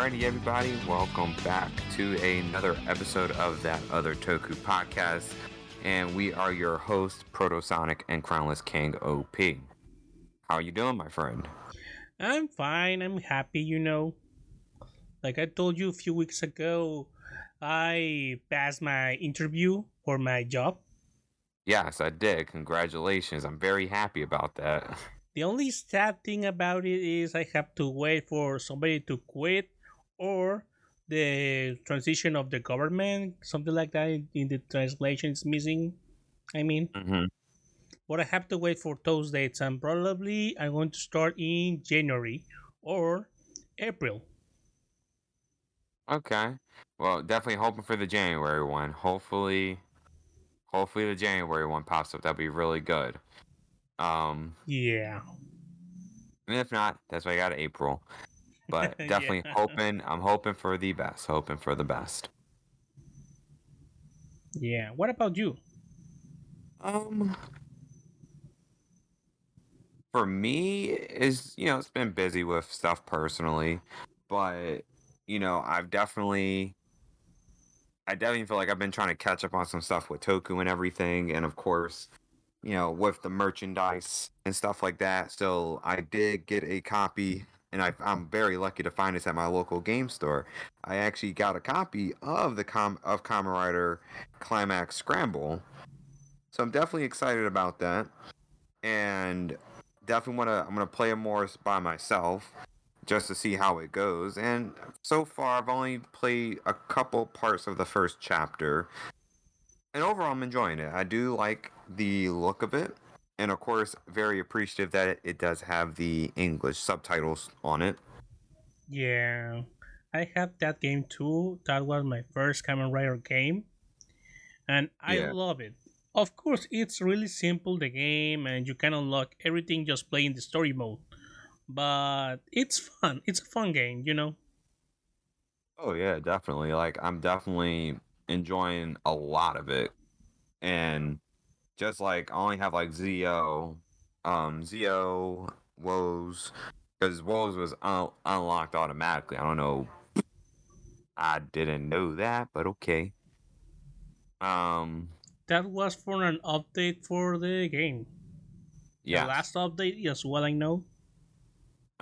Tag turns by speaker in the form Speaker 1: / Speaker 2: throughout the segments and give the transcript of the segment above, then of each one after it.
Speaker 1: Alrighty, everybody, welcome back to another episode of that other Toku podcast, and we are your hosts, Protosonic and Krownlessking OP. How are you doing, my friend?
Speaker 2: I'm fine. I'm happy, you know. Like I told you a few weeks ago, I passed my interview for my job.
Speaker 1: Yes, I did. Congratulations. I'm very happy about that.
Speaker 2: The only sad thing about it is I have to wait for somebody to quit or the transition of the government, something like that in the translation is missing. I mean,
Speaker 1: hmm
Speaker 2: but I have to wait for those dates, and probably I'm going to start in January or April.
Speaker 1: Okay. Well, definitely hoping for the January one. Hopefully, hopefully the January one pops up. That'd be really good. Um,
Speaker 2: Yeah.
Speaker 1: and if not, that's why I got April. But
Speaker 2: Yeah.
Speaker 1: definitely hoping. I'm hoping for the best. Hoping for the best.
Speaker 2: Yeah. What about you?
Speaker 1: Um, for me, is you know, it's been busy with stuff personally, but you know, I've definitely, I definitely feel like I've been trying to catch up on some stuff with Toku and everything, and of course, you know, with the merchandise and stuff like that. So I did get a copy, and I, I'm very lucky to find this at my local game store. I actually got a copy of the com of Kamen Rider Climax Scramble. So I'm definitely excited about that, and definitely want to. I'm gonna play it more by myself, just to see how it goes. And so far, I've only played a couple parts of the first chapter, and overall, I'm enjoying it. I do like the look of it, and of course, very appreciative that it, does have the English subtitles on it.
Speaker 2: Yeah. I have that game too. That was my first Kamen Rider game. And I
Speaker 1: Yeah.
Speaker 2: love it. Of course, it's really simple, the game, and you can unlock everything just playing the story mode. But it's fun. It's a fun game, you know?
Speaker 1: Oh yeah, definitely. Like I'm definitely enjoying a lot of it. And just like I only have like Zo, um Zo, Woz, because Woz was un- unlocked automatically. I don't know. I didn't know that, but okay. Um
Speaker 2: That was for an update for the game.
Speaker 1: yeah.
Speaker 2: The last update, yes, well I know.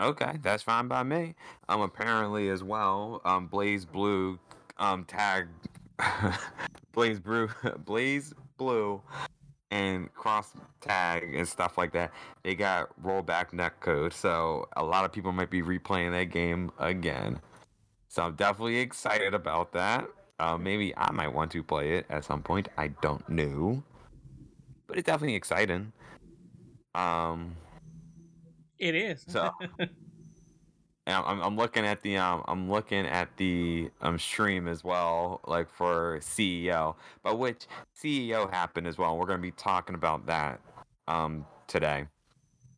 Speaker 1: Okay, that's fine by me. Um, apparently as well, um, BlazBlue, um, tag, BlazBlue, Blaze Blue, and cross tag and stuff like that. They got rollback net code, so a lot of people might be replaying that game again. So I'm definitely excited about that. Uh, maybe I might want to play it at some point. I don't know, but it's definitely exciting. Um.
Speaker 2: It is.
Speaker 1: So, I'm, I'm looking at the um I'm looking at the um stream as well, like for CEO, but which CEO happened as well. We're gonna be talking about that um today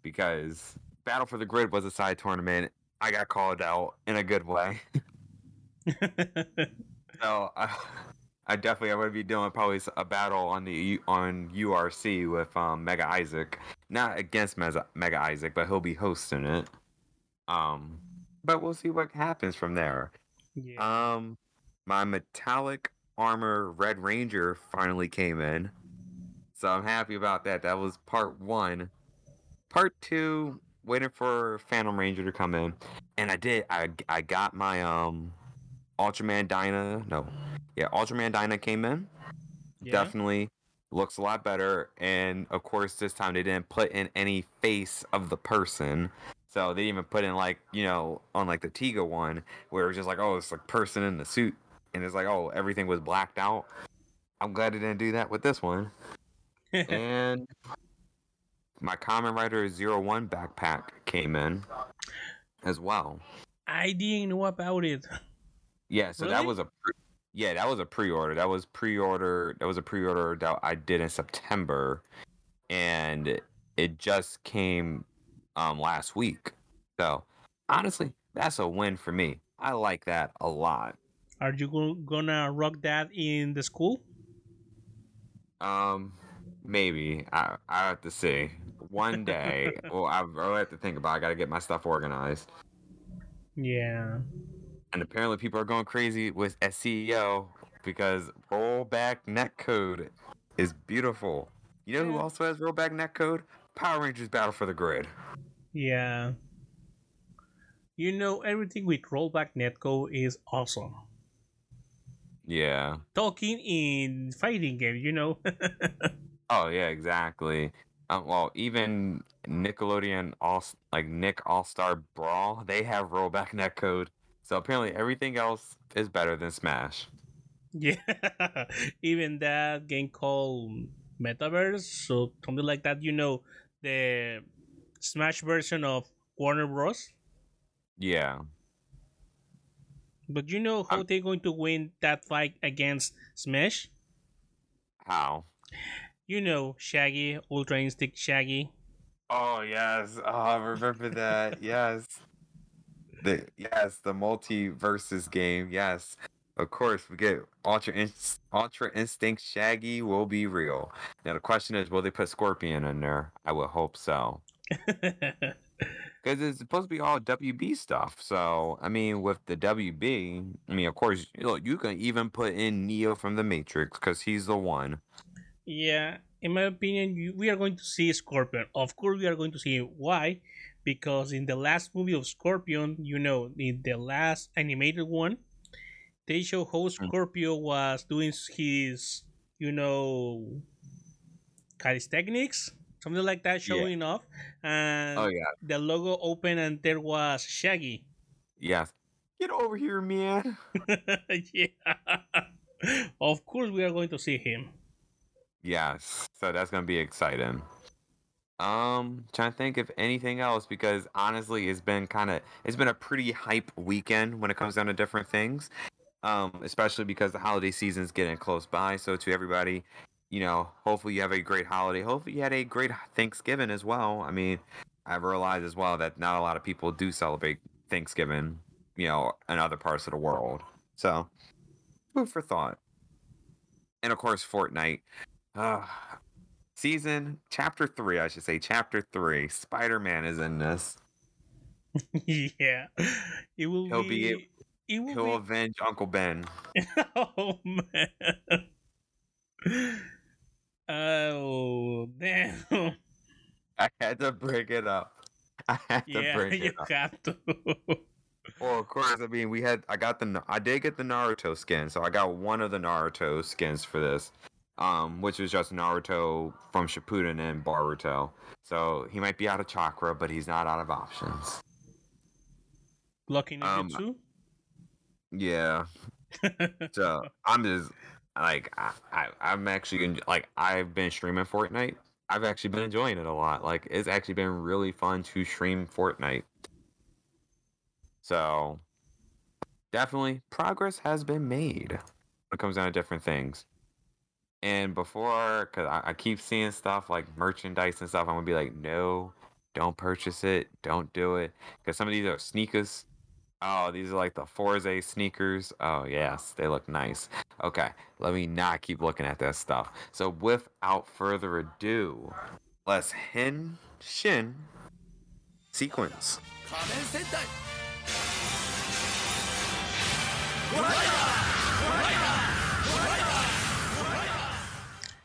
Speaker 1: because Battle for the Grid was a side tournament. I got called out in a good way, so I, I definitely I'm gonna be doing probably a battle on the on URC with um Mega Isaac, not against Mega Isaac, but he'll be hosting it. Um, but we'll see what happens from there.
Speaker 2: yeah.
Speaker 1: Um, my metallic armor Red Ranger finally came in, so I'm happy about that. That was part one. Part two, waiting for Phantom Ranger to come in, and I did. I I got my um, Ultraman Dyna. No, yeah, Ultraman Dyna came in.
Speaker 2: yeah.
Speaker 1: Definitely looks a lot better, and of course this time they didn't put in any face of the person. So they even put in like you know on like the Tiga one where it was just like oh it's like person in the suit and it's like oh everything was blacked out. I'm glad they didn't do that with this one. and my Kamen Rider Zero One backpack came in as well.
Speaker 2: I didn't know about it.
Speaker 1: Yeah, so that was a pre- yeah, that was a pre-order. That was pre-order. That was a pre-order that I did in September, and it just came um last week. So honestly, that's a win for me. I like that a lot.
Speaker 2: Are you gonna rock that in the school?
Speaker 1: Um, maybe I I have to see one day. well, I, I'll have to think about. It. I got to get my stuff organized.
Speaker 2: Yeah.
Speaker 1: And apparently, people are going crazy with SCEO because rollback netcode is beautiful. You know who also has rollback netcode? Power Rangers Battle for the Grid.
Speaker 2: Yeah. You know, everything with rollback netcode is awesome.
Speaker 1: Yeah.
Speaker 2: Talking in fighting game, you know.
Speaker 1: Oh yeah, exactly. Um, well, even Nickelodeon All like Nick All Star Brawl, they have rollback netcode. So apparently, everything else is better than Smash.
Speaker 2: yeah. Even that game called MultiVersus, so something like that, you know, the Smash version of Warner Bros.
Speaker 1: Yeah.
Speaker 2: But you know how
Speaker 1: I'm-
Speaker 2: they're going to win that fight against Smash?
Speaker 1: How?
Speaker 2: You know, Shaggy, Ultra Instinct Shaggy.
Speaker 1: Oh yes. Oh, I remember that. yes. The yes, the multi-versus game. Yes. Of course, we get Ultra Inst- Ultra Instinct Shaggy will be real. Now the question is, will they put Scorpion in there? I would hope so. Because it's supposed to be all WB stuff. So, I mean, with the WB, I mean, of course, look, you can even put in Neo from the Matrix because he's the one.
Speaker 2: yeah, in my opinion, you, we are going to see Scorpion. Of course, we are going to see why. Because in the last movie of Scorpion, you know, in the last animated one, they show how Scorpio was doing his, you know, calisthenics, something like that,
Speaker 1: Yeah.
Speaker 2: showing off. And
Speaker 1: Oh, yeah.
Speaker 2: the logo opened and there was Shaggy.
Speaker 1: Yes. Get over here, man.
Speaker 2: yeah. of course, we are going to see him.
Speaker 1: Yes. So that's going to be exciting. Um, trying to think of anything else because honestly, it's been kind of it's been a pretty hype weekend when it comes down to different things. Um, especially because the holiday season is getting close by. So to everybody, you know, hopefully you have a great holiday. Hopefully you had a great Thanksgiving as well. I mean, I've realized as well that not a lot of people do celebrate Thanksgiving, you know, in other parts of the world. So, food for thought. And of course, Fortnite. Uh, season chapter three, I should say, chapter three. Spider Man is in this.
Speaker 2: yeah. It will
Speaker 1: He'll
Speaker 2: be.
Speaker 1: be-
Speaker 2: it will
Speaker 1: He'll
Speaker 2: be.
Speaker 1: avenge Uncle Ben.
Speaker 2: oh man. Oh damn.
Speaker 1: I had to break it up. I had to
Speaker 2: yeah, you
Speaker 1: it up.
Speaker 2: have to.
Speaker 1: Well, of course. I mean, we had. I got the. I did get the Naruto skin, so I got one of the Naruto skins for this, um, which was just Naruto from Shippuden and Boruto. So he might be out of chakra, but he's not out of options.
Speaker 2: Lucky Blocking
Speaker 1: Um,
Speaker 2: ninjutsu.
Speaker 1: Yeah. So I'm just like I, I I'm actually like I've been streaming Fortnite. I've actually been enjoying it a lot. Like it's actually been really fun to stream Fortnite. So definitely progress has been made when it comes down to different things. And before, because I, I keep seeing stuff like merchandise and stuff, I'm gonna be like, no, don't purchase it, don't do it, because some of these are sneakers. Oh, these are like the Forza sneakers. Oh, yes, they look nice. Okay, let me not keep looking at this stuff. So, without further ado, let's Hen Shin sequence.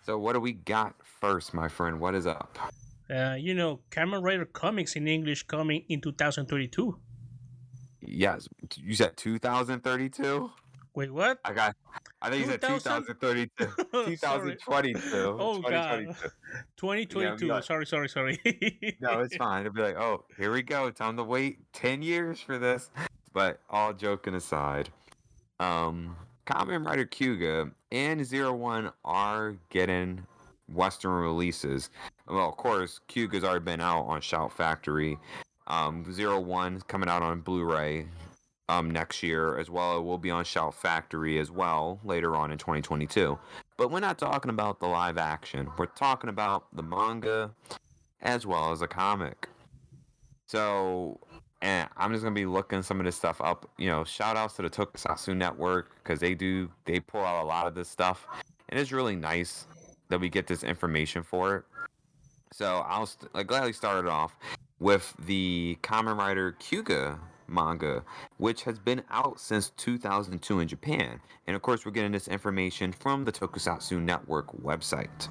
Speaker 1: So, what do we got first, my friend? What is up?
Speaker 2: Uh, you know, Kamen Rider Comics in English coming in 2032.
Speaker 1: Yes, you said 2032.
Speaker 2: Wait, what?
Speaker 1: I got. I think you said 2032. 2022.
Speaker 2: Oh, God.
Speaker 1: 2022.
Speaker 2: 2022.
Speaker 1: Yeah,
Speaker 2: sorry, sorry, sorry.
Speaker 1: No, it's fine. It'll be like, oh, here we go. Time to wait 10 years for this. But all joking aside, um, Kamen Rider Kuuga and Zero One are getting Western releases. Well, of course, Kuuga's already been out on Shout Factory. Um, Zero One coming out on Blu-ray um next year as well. It will be on Shout Factory as well later on in 2022. But we're not talking about the live action. We're talking about the manga as well as a comic. So, and I'm just gonna be looking some of this stuff up. You know, shout outs to the Tokusatsu Network because they do they pull out a lot of this stuff, and it's really nice that we get this information for it. So I'll st- gladly start it off with the Kamen Rider Kuuga manga, which has been out since 2002 in Japan. And of course, we're getting this information from the Tokusatsu Network website.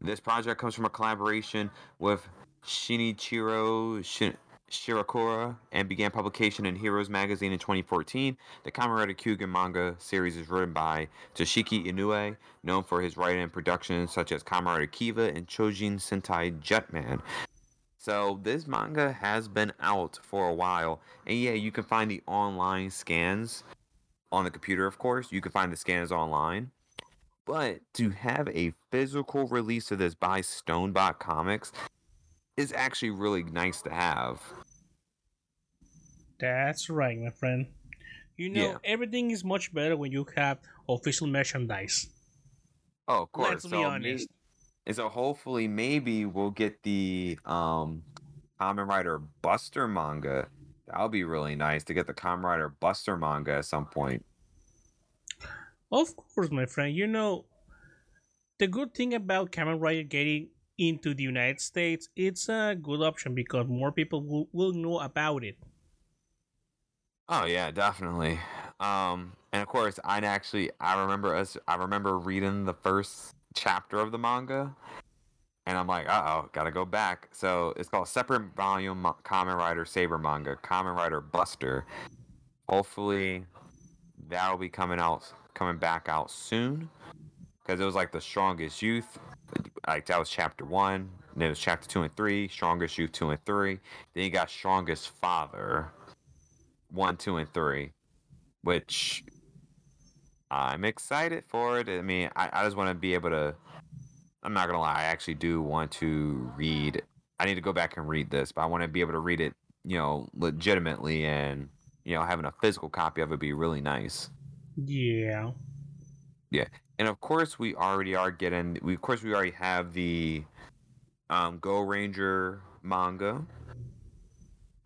Speaker 1: This project comes from a collaboration with Shinichiro Shin- Shirakura and began publication in Heroes magazine in 2014. The Kamen Rider manga series is written by Toshiki Inoue, known for his writing and production such as Kamen Rider Kiva and Chojin Sentai Jetman. So this manga has been out for a while, and yeah, you can find the online scans on the computer, of course. You can find the scans online. But to have a physical release of this by Stonebot Comics is actually really nice to have.
Speaker 2: That's right, my friend. You know,
Speaker 1: Yeah.
Speaker 2: everything is much better when you have official merchandise.
Speaker 1: Oh, of course.
Speaker 2: Let's
Speaker 1: so may-
Speaker 2: honest.
Speaker 1: And so hopefully, maybe we'll get the um, Kamen Rider Buster manga. That'll be really nice to get the Kamen Rider Buster manga at some point.
Speaker 2: Of course, my friend. You know, the good thing about Kamen Rider getting into the United States, it's a good option because more people will, will know about it.
Speaker 1: Oh yeah, definitely. Um, and of course, I actually I remember us. I remember reading the first chapter of the manga, and I'm like, uh oh, gotta go back. So it's called separate volume Mo- Kamen Rider Saber manga, Kamen Rider Buster. Hopefully, that'll be coming out, coming back out soon, because it was like the strongest youth. Like that was chapter one. Then it was chapter two and three, strongest youth two and three. Then you got strongest father one, two, and three, which I'm excited for it. I mean, I, I just want to be able to. I'm not gonna lie, I actually do want to read. I need to go back and read this, but I want to be able to read it, you know, legitimately, and you know, having a physical copy of it would be really nice.
Speaker 2: Yeah.
Speaker 1: Yeah, and of course, we already are getting. We of course we already have the um, Go Ranger manga,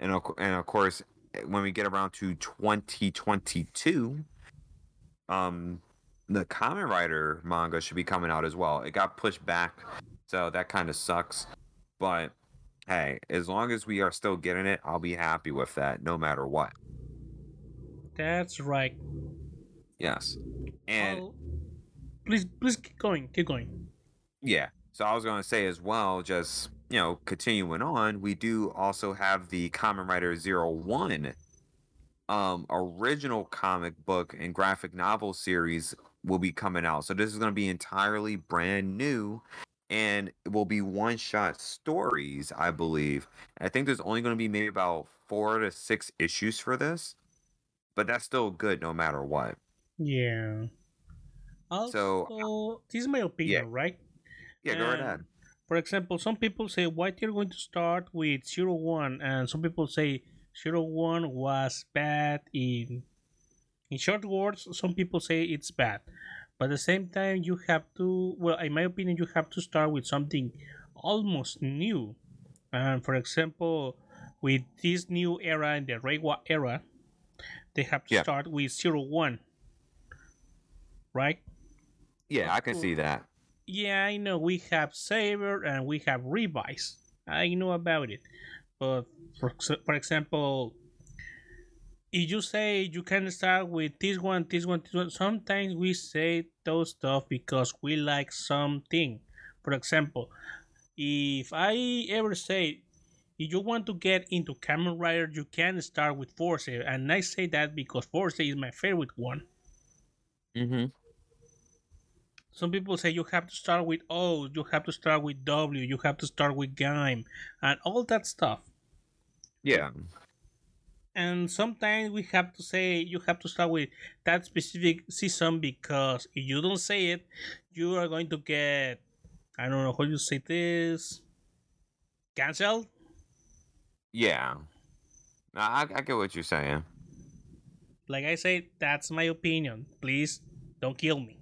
Speaker 1: and of, and of course, when we get around to 2022, um, the Kamen Rider manga should be coming out as well. It got pushed back, so that kind of sucks. But hey, as long as we are still getting it, I'll be happy with that, no matter what.
Speaker 2: That's right.
Speaker 1: Yes, and.
Speaker 2: Please, please keep going. Keep going.
Speaker 1: Yeah. So I was going to say as well, just, you know, continuing on, we do also have the Kamen Rider Zero One um, original comic book and graphic novel series will be coming out. So this is going to be entirely brand new and it will be one shot stories, I believe. I think there's only going to be maybe about four to six issues for this, but that's still good no matter what.
Speaker 2: Yeah. Also,
Speaker 1: So,
Speaker 2: this is my opinion, right?
Speaker 1: Yeah, go right ahead.
Speaker 2: For example, some people say why they're going to start with zero one, and some people say zero one was bad. In in short words, some people say it's bad, but at the same time, you have to. Well, in my opinion, you have to start with something almost new. And for example, with this new era in the Reiwa era, they have to
Speaker 1: Yeah.
Speaker 2: start with zero one, right?
Speaker 1: Yeah, I can see that.
Speaker 2: Yeah, I know we have Saber and we have Revice. I know about it. But for, for example, if you say you can start with this one, this one, this one, sometimes we say those stuff because we like something. For example, if I ever say if you want to get into Kamen Rider, you can start with Fourze, and I say that because Fourze is my favorite one.
Speaker 1: Mm-hmm.
Speaker 2: Some people say you have to start with O, you have to start with W, you have to start with Gaim, and all that stuff.
Speaker 1: Yeah.
Speaker 2: And sometimes we have to say you have to start with that specific season because if you don't say it, you are going to get I don't know how you say this cancelled.
Speaker 1: Yeah. I, I get what you're saying.
Speaker 2: Like I said, that's my opinion. Please don't kill me.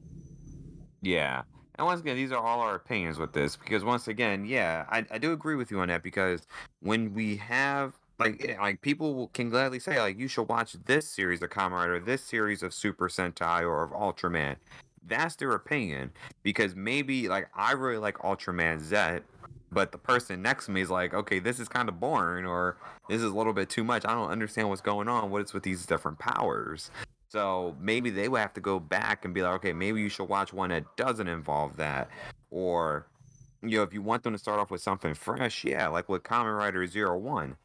Speaker 1: Yeah. And once again, these are all our opinions with this because once again, yeah, I, I do agree with you on that because when we have like eh, like people can gladly say like you should watch this series of Kamen Rider, this series of Super Sentai or of Ultraman. That's their opinion because maybe like I really like Ultraman Z but the person next to me is like, okay, this is kind of boring, or this is a little bit too much. I don't understand what's going on. What is with these different powers? So maybe they would have to go back and be like, okay, maybe you should watch one that doesn't involve that, or you know, if you want them to start off with something fresh, yeah, like with Kamen Rider Zero One,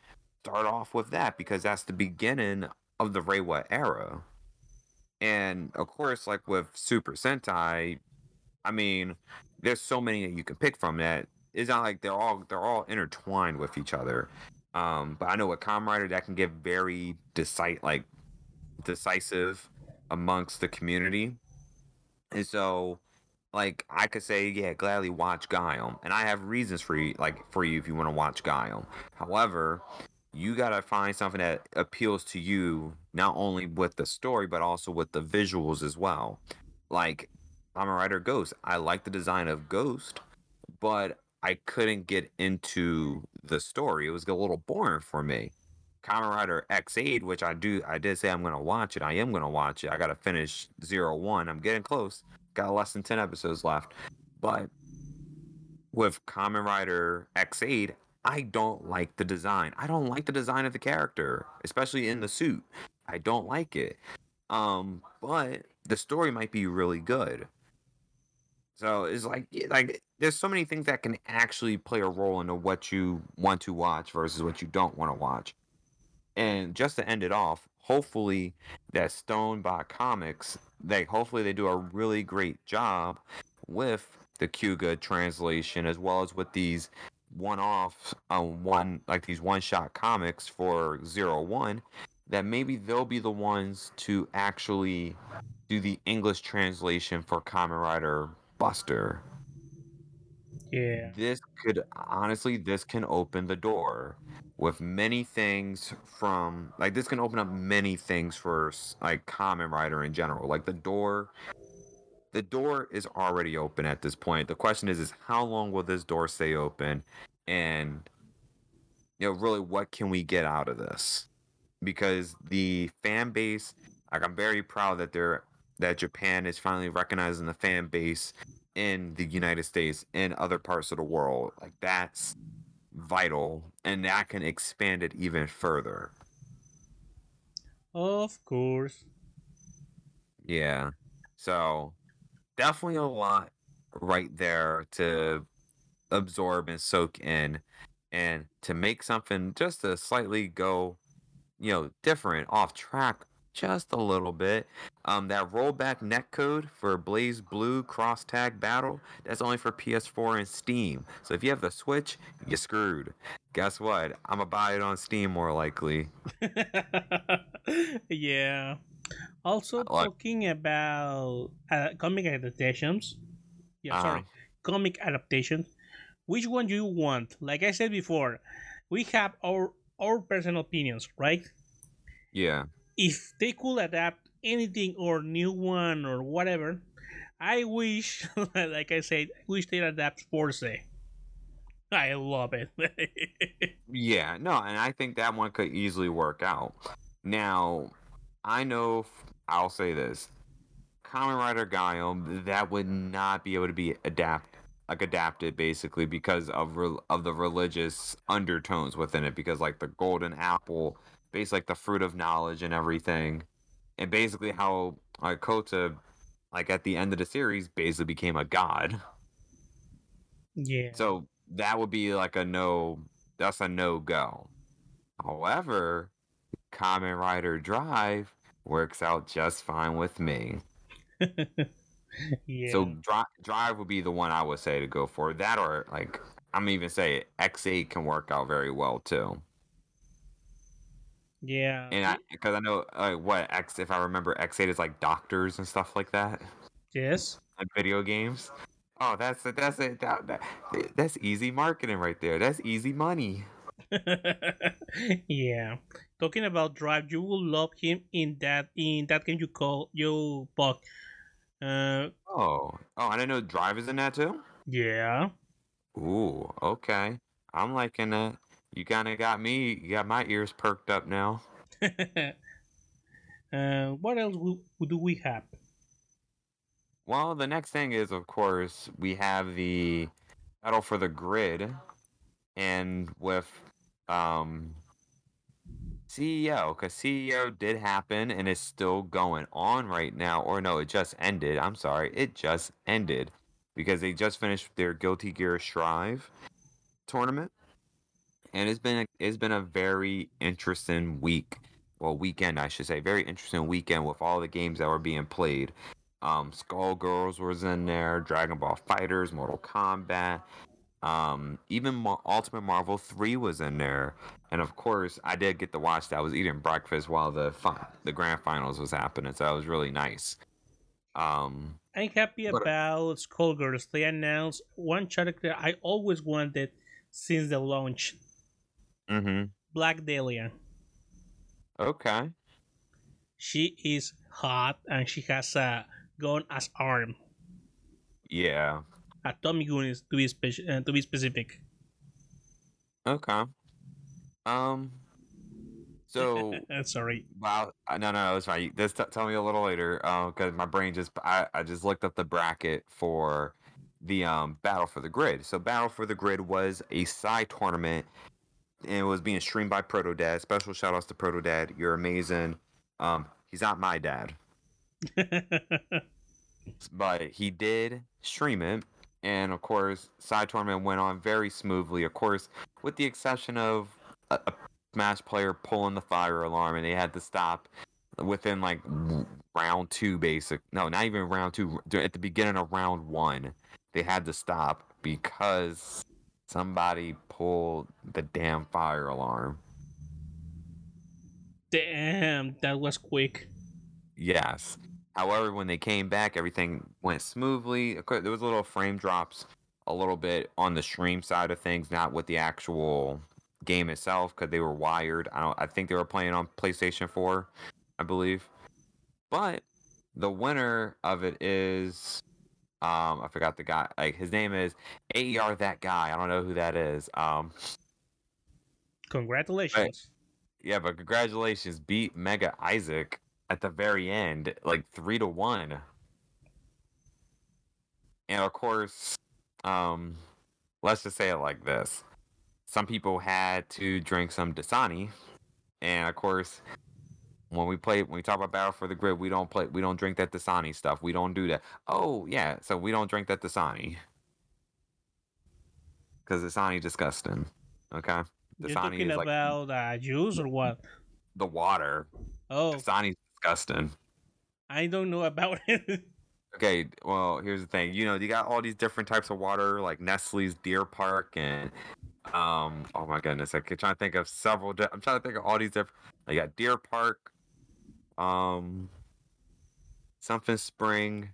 Speaker 1: start off with that because that's the beginning of the Reiwa era. And of course, like with Super Sentai, I mean, there's so many that you can pick from that. It's not like they're all they're all intertwined with each other. Um, but I know with Kamen Rider that can get very decisive, like decisive amongst the community. And so, like, I could say, yeah, gladly watch Guile, and I have reasons for you, like, for you if you want to watch Guile. However, you gotta find something that appeals to you not only with the story but also with the visuals as well. Like, I'm a writer Ghost. I like the design of Ghost, but I couldn't get into the story. It was a little boring for me. Kamen Rider Ex-Aid, which I do, I did say I'm gonna watch it. I am gonna watch it. I gotta finish zero one. I'm getting close. Got less than ten episodes left, but with Kamen Rider Ex-Aid, I don't like the design. I don't like the design of the character, especially in the suit. I don't like it. Um, but the story might be really good. So it's like like there's so many things that can actually play a role into what you want to watch versus what you don't want to watch. And just to end it off, hopefully that Stonebot Comics, they hopefully they do a really great job with the Kuuga translation as well as with these one-off um, one like these one-shot comics for Zero One that maybe they'll be the ones to actually do the English translation for Kamen Rider Buster.
Speaker 2: Yeah.
Speaker 1: This could honestly this can open the door with many things from like this can open up many things for like Kamen Rider in general. Like the door the door is already open at this point. The question is is how long will this door stay open and you know really what can we get out of this? Because the fan base like I'm very proud that they're that Japan is finally recognizing the fan base in the United States and other parts of the world. Like that's vital and that can expand it even further.
Speaker 2: Of course.
Speaker 1: Yeah. So definitely a lot right there to absorb and soak in and to make something just to slightly go, you know, different off track just a little bit. Um that rollback netcode for BlazBlue cross tag battle, that's only for PS4 and Steam. So if you have the Switch, you're screwed. Guess what? I'm gonna buy it on Steam more likely.
Speaker 2: yeah. Also
Speaker 1: like
Speaker 2: talking about uh, comic adaptations. Yeah,
Speaker 1: uh
Speaker 2: sorry, comic adaptations. Which one do you want? Like I said before, we have our our personal opinions, right?
Speaker 1: yeah.
Speaker 2: If they could adapt anything or new one or whatever, I wish, like I said, I wish they adapt Fourze. I love it.
Speaker 1: Yeah, no, and I think that one could easily work out. Now, I know I'll say this. Kamen Rider Gaim, that would not be able to be adapt like adapted basically because of re- of the religious undertones within it because like the golden apple, based like the fruit of knowledge and everything. And basically how like Kota like at the end of the series basically became a god.
Speaker 2: yeah.
Speaker 1: So that would be like a no. That's a no go. However, Kamen Rider Drive works out just fine with me.
Speaker 2: yeah.
Speaker 1: So Drive Drive would be the one I would say to go for. That or like I'm even say Ex-Aid can work out very well too.
Speaker 2: yeah.
Speaker 1: And I because I know like what X if I remember Ex-Aid is like doctors and stuff like that.
Speaker 2: yes.
Speaker 1: Like video games. Oh, that's it. That's it. That, that, that's easy marketing right there. That's easy money.
Speaker 2: yeah. Talking about Drive, you will love him in that in that game you call you Buck. Uh
Speaker 1: Oh, oh, I didn't know Drive is in that too.
Speaker 2: yeah.
Speaker 1: Ooh, okay. I'm liking it. You kind of got me. You got my ears perked up now.
Speaker 2: uh what else do we have?
Speaker 1: Well, the next thing is, of course, we have the Battle for the Grid and with um CEO, because CEO did happen and is still going on right now. Or no, it just ended. I'm sorry, it just ended because they just finished their Guilty Gear Strive tournament, and it's been a, it's been a very interesting week. Well, weekend I should say, very interesting weekend with all the games that were being played. Um, Skullgirls was in there, Dragon Ball FighterZ, Mortal Kombat, um, even Mar- Ultimate Marvel 3 was in there. And of course, I did get to watch that. I was eating breakfast while the fi- the grand finals was happening, so that was really nice. Um,
Speaker 2: I'm happy
Speaker 1: But-
Speaker 2: about Skullgirls. They announced one character I always wanted since the launch
Speaker 1: mhm.
Speaker 2: Black Dahlia.
Speaker 1: Okay.
Speaker 2: She is hot and she has a gun as arm.
Speaker 1: Yeah.
Speaker 2: A Tommy gun to be, speci- uh, to be specific.
Speaker 1: Okay. Um. So
Speaker 2: Uh, Sorry.
Speaker 1: Wow, uh, no, no, it's fine. Just t- tell me a little later, because my brain just I, I just looked up the bracket for the um Battle for the Grid. So Battle for the Grid was a side tournament, and it was being streamed by Proto Dad. Special shout outs to Proto Dad. You're amazing. Um, he's not my dad, but he did stream it, and of course, side tournament went on very smoothly. Of course, with the exception of a, a Smash player pulling the fire alarm, and they had to stop within like round two, basic. No, not even round two. At the beginning of round one, they had to stop because somebody pulled the damn fire alarm.
Speaker 2: Damn, that was quick.
Speaker 1: Yes. However, when they came back, everything went smoothly. There was a little frame drops, a little bit on the stream side of things, not with the actual game itself, because they were wired. I don't. I think they were playing on PlayStation Four, I believe. But the winner of it is, um, I forgot the guy. Like his name is AER. That guy. I don't know who that is. Um,
Speaker 2: Congratulations.
Speaker 1: yeah, but congratulations, beat Mega Isaac at the very end, like three to one. And of course, um, let's just say it like this: some people had to drink some Dasani, and of course, when we play, when we talk about Battle for the Grid, we don't play, we don't drink that Dasani stuff. We don't do that. Oh yeah, so we don't drink that Dasani because Dasani disgusting. Okay,
Speaker 2: You're talking
Speaker 1: is like
Speaker 2: about uh, juice or what?
Speaker 1: the water.
Speaker 2: Oh,
Speaker 1: Dasani's disgusting.
Speaker 2: I don't know about it.
Speaker 1: Okay, well, here's the thing. You know, you got all these different types of water, like Nestle's Deer Park, and um, oh my goodness, I'm trying to think of several. Di- I'm trying to think of all these different. You got Deer Park, um, something Spring.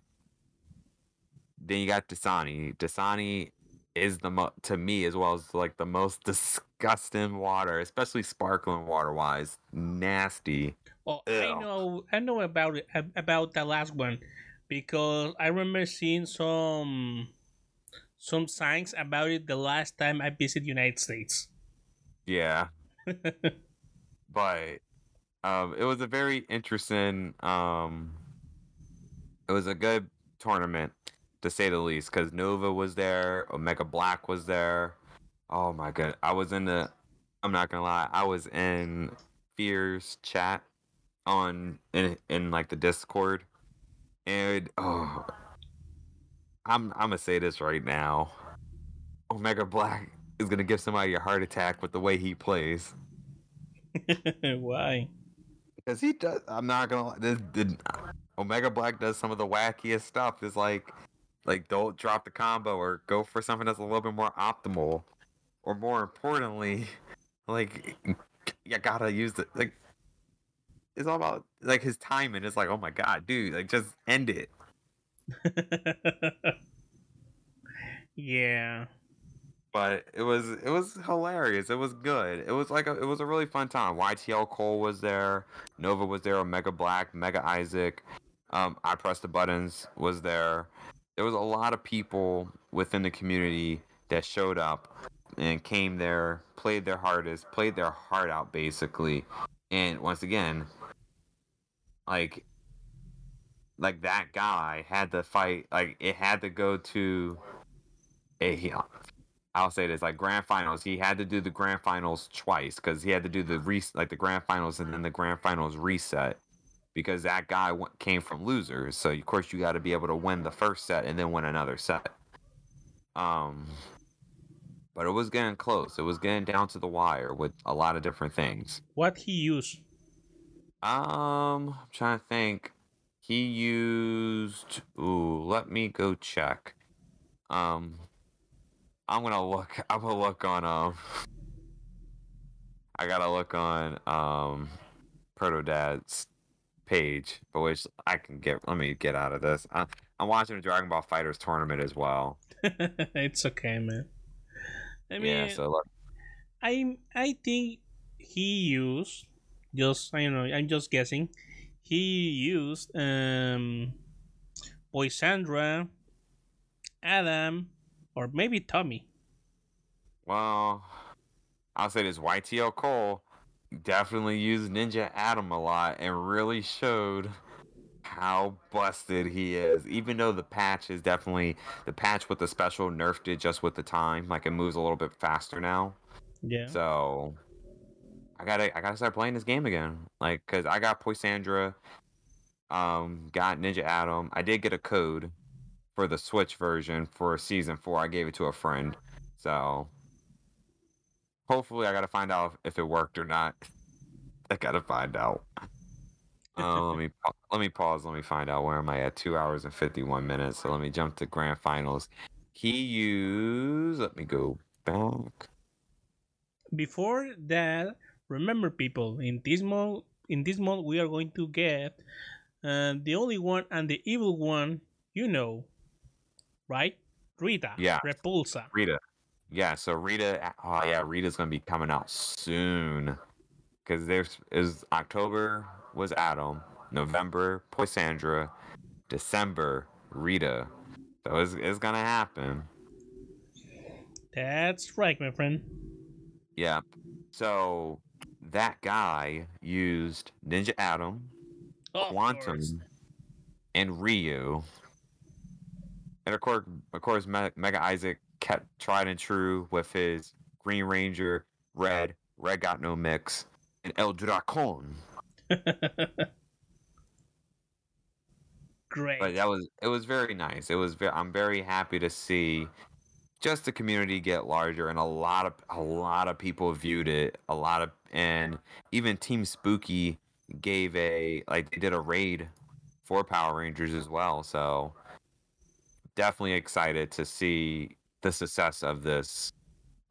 Speaker 1: Then you got Dasani. Dasani is the mo- to me as well as like the most disgusting water, especially sparkling water wise. Nasty.
Speaker 2: Oh, I know, I know about it about the last one because I remember seeing some some signs about it the last time I visited United States.
Speaker 1: Yeah. but um, it was a very interesting. Um, it was a good tournament to say the least, because Nova was there, Omega Black was there. Oh my god, I was in the. I'm not gonna lie, I was in Fear's chat on in in like the Discord, and oh, I'm I'm gonna say this right now. Omega Black is gonna give somebody a heart attack with the way he plays.
Speaker 2: Why?
Speaker 1: Because he does. I'm not gonna lie. This, the, Omega Black does some of the wackiest stuff. Is like, like don't drop the combo or go for something that's a little bit more optimal, or more importantly, like you gotta use the Like it's all about like his timing. It's like, oh my god, dude, like just end it.
Speaker 2: yeah.
Speaker 1: but it was it was hilarious. It was good. It was like a, it was a really fun time. YTL Cole was there, Nova was there, Omega Black, Mega Isaac, um, I pressed the buttons was there. There was a lot of people within the community that showed up and came there, played their hardest, played their heart out basically. And once again, like like that guy had to fight like it had to go to a I'll say this: like grand finals, he had to do the grand finals twice because he had to do the re- like the grand finals and then the grand finals reset because that guy w- came from losers. So of course you got to be able to win the first set and then win another set. Um, but it was getting close. It was getting down to the wire with a lot of different things.
Speaker 2: What he used?
Speaker 1: Um, I'm trying to think. He used. Ooh, let me go check. Um, I'm gonna look. I'm gonna look on. Um, I gotta look on um, Proto Dad's page, but which I can get. Let me get out of this. I, I'm watching the Dragon Ball FighterZ tournament as well.
Speaker 2: it's okay, man. I mean,
Speaker 1: yeah. So look.
Speaker 2: I I think he used just I don't know. I'm just guessing. He used um, Poisandra, Adam, or maybe Tommy.
Speaker 1: Well, I'll say this: YTL Cole definitely used Ninja Adam a lot and really showed how busted he is. Even though the patch is definitely the patch with the special nerfed it just with the time, like it moves a little bit faster now.
Speaker 2: Yeah.
Speaker 1: So I gotta I gotta start playing this game again. Like, cause I got Poisandra, um, got Ninja Adam. I did get a code for the Switch version for season four. I gave it to a friend. So hopefully I gotta find out if it worked or not. I gotta find out. Uh, let me let me pause. Let me find out where am I at? Two hours and fifty one minutes. So let me jump to grand finals. He used. Let me go back.
Speaker 2: Before that, remember people in this mode. In this mode, we are going to get uh, the only one and the evil one. You know, right? Rita.
Speaker 1: Yeah.
Speaker 2: Repulsa.
Speaker 1: Rita. Yeah, so Rita, oh yeah, Rita's gonna be coming out soon, because there's is October was Adam, November Poisandra, December Rita, so it's it's gonna happen.
Speaker 2: That's right, my friend.
Speaker 1: Yeah, so that guy used Ninja Adam, oh,
Speaker 2: Of
Speaker 1: Quantum, and Ryu, and of course, of course, Mega Isaac kept tried and true with his Green Ranger, Red, Red got no mix, and El Dracon.
Speaker 2: Great.
Speaker 1: But that was it was very nice. It was very, I'm very happy to see just the community get larger and a lot of a lot of people viewed it. A lot of and even Team Spooky gave a like they did a raid for Power Rangers as well. So definitely excited to see the success of this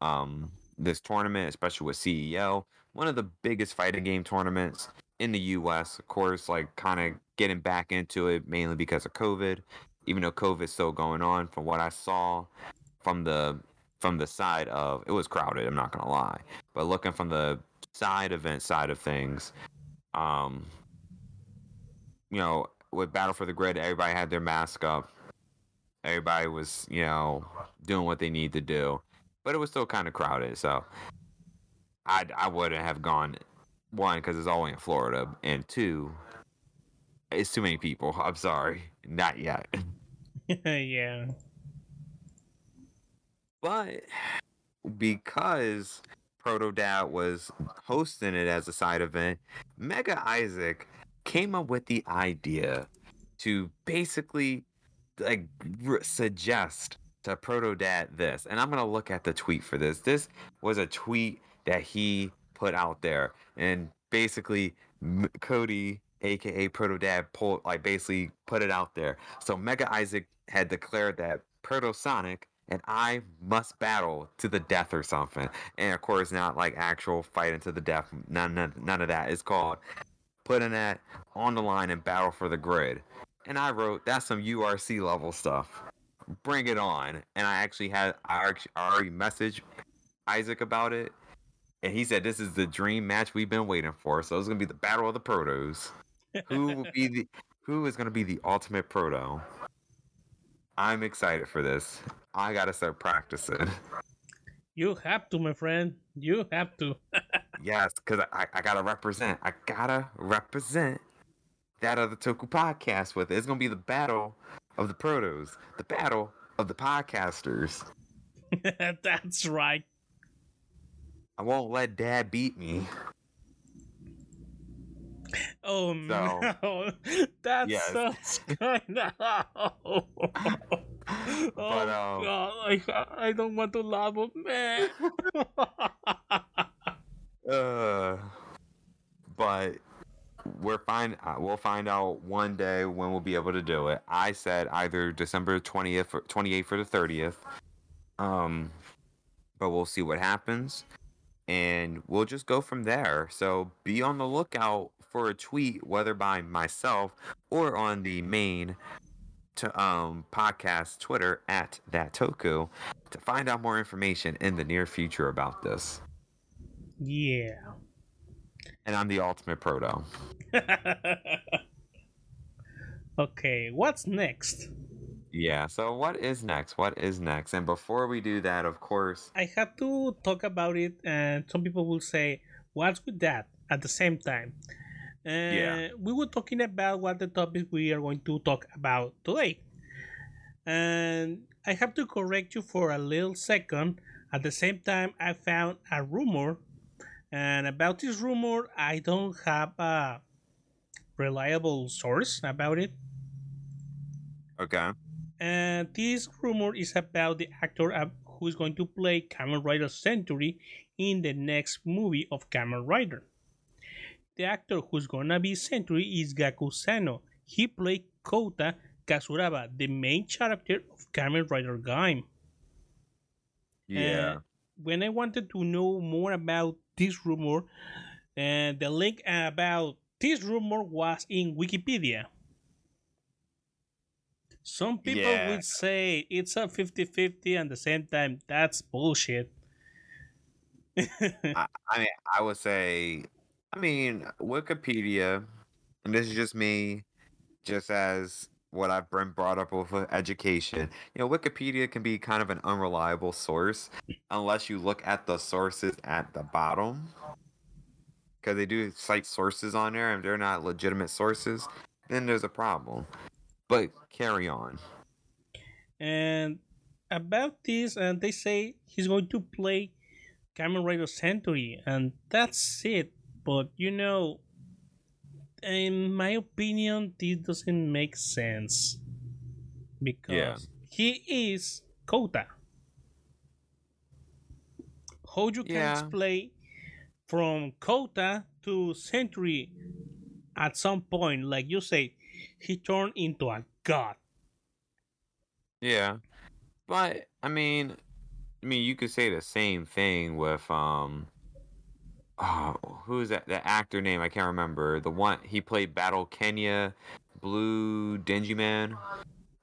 Speaker 1: um this tournament, especially with CEO, one of the biggest fighting game tournaments in the US, of course, like kind of getting back into it mainly because of COVID. Even though COVID's still going on, from what I saw from the from the side of it was crowded, I'm not gonna lie. But looking from the side event side of things, um you know, with Battle for the Grid, everybody had their mask up. Everybody was, you know, doing what they need to do. But it was still kind of crowded, so I I wouldn't have gone one because it's all in Florida, and two, it's too many people. I'm sorry, not yet.
Speaker 2: yeah.
Speaker 1: But because Proto Dad was hosting it as a side event, Mega Isaac came up with the idea to basically like suggest to Proto Dad this. And I'm gonna look at the tweet for this. This was a tweet that he put out there, and basically Cody, aka Proto Dad, pulled like basically put it out there. So Mega Isaac had declared that Proto Sonic and I must battle to the death or something. And of course, not like actual fighting to the death. None, none, none of that. It's called putting that on the line and battle for the grid. And I wrote, that's some URC level stuff. Bring it on. And I actually had, I already messaged Isaac about it. And he said, this is the dream match we've been waiting for. So it's to be the battle of the protos. Who will be the, who is to be the ultimate proto? I'm excited for this. I gotta start practicing.
Speaker 2: You have to, my friend. You have to.
Speaker 1: yes, because I, I gotta represent. I gotta represent that other Toku podcast with it. It's gonna be the battle of the protos, the battle of the podcasters.
Speaker 2: That's right.
Speaker 1: I won't let Dad beat me.
Speaker 2: Oh
Speaker 1: So-
Speaker 2: no, that's
Speaker 1: Yes.
Speaker 2: sounds kind of. oh
Speaker 1: But, um,
Speaker 2: God, I, I don't want to laugh, but man.
Speaker 1: Uh, but we're fine. Uh, we'll find out one day when we'll be able to do it. I said either December twentieth, twenty eighth, or the thirtieth. Um, but we'll see what happens, and we'll just go from there. So be on the lookout for a tweet, whether by myself or on the main to um podcast Twitter at that Toku to find out more information in the near future about this.
Speaker 2: yeah.
Speaker 1: And I'm the ultimate proto.
Speaker 2: okay, what's next?
Speaker 1: Yeah, so what is next? What is next? And before we do that, of course,
Speaker 2: I have to talk about it, and some people will say, "What's with that?" At the same time, uh,
Speaker 1: Yeah.
Speaker 2: we were talking about what the topic we are going to talk about today, and I have to correct you for a little second. At the same time, I found a rumor, and about this rumor, I don't have a reliable source about it.
Speaker 1: okay.
Speaker 2: And this rumor is about the actor who is going to play Kamen Rider Century in the next movie of Kamen Rider. The actor who's gonna be Century is Gaku Sano. He played Kota Kazuraba, the main character of Kamen Rider Gaim.
Speaker 1: Yeah.
Speaker 2: Uh, when I wanted to know more about this rumor, and the link about this rumor was in Wikipedia. Some people
Speaker 1: Yeah.
Speaker 2: would say it's a 50 50, and at the same time, that's bullshit.
Speaker 1: I, I mean, I would say, I mean, Wikipedia, and this is just me, just as what I've been brought up with education. You know, Wikipedia can be kind of an unreliable source unless you look at the sources at the bottom. Because they do cite sources on there, and they're not legitimate sources, then there's a problem. But carry on.
Speaker 2: and about this, and they say he's going to play Kamen Rider Century, and that's it. But you know, in my opinion, this doesn't make sense because
Speaker 1: Yeah.
Speaker 2: he is Kota. How you can explain from Kota to Century at some point, like you say, he turned into a god.
Speaker 1: Yeah. But I mean I mean you could say the same thing with um oh, who's that the actor name? I can't remember. The one he played Battle Kenya, Blue Denziman,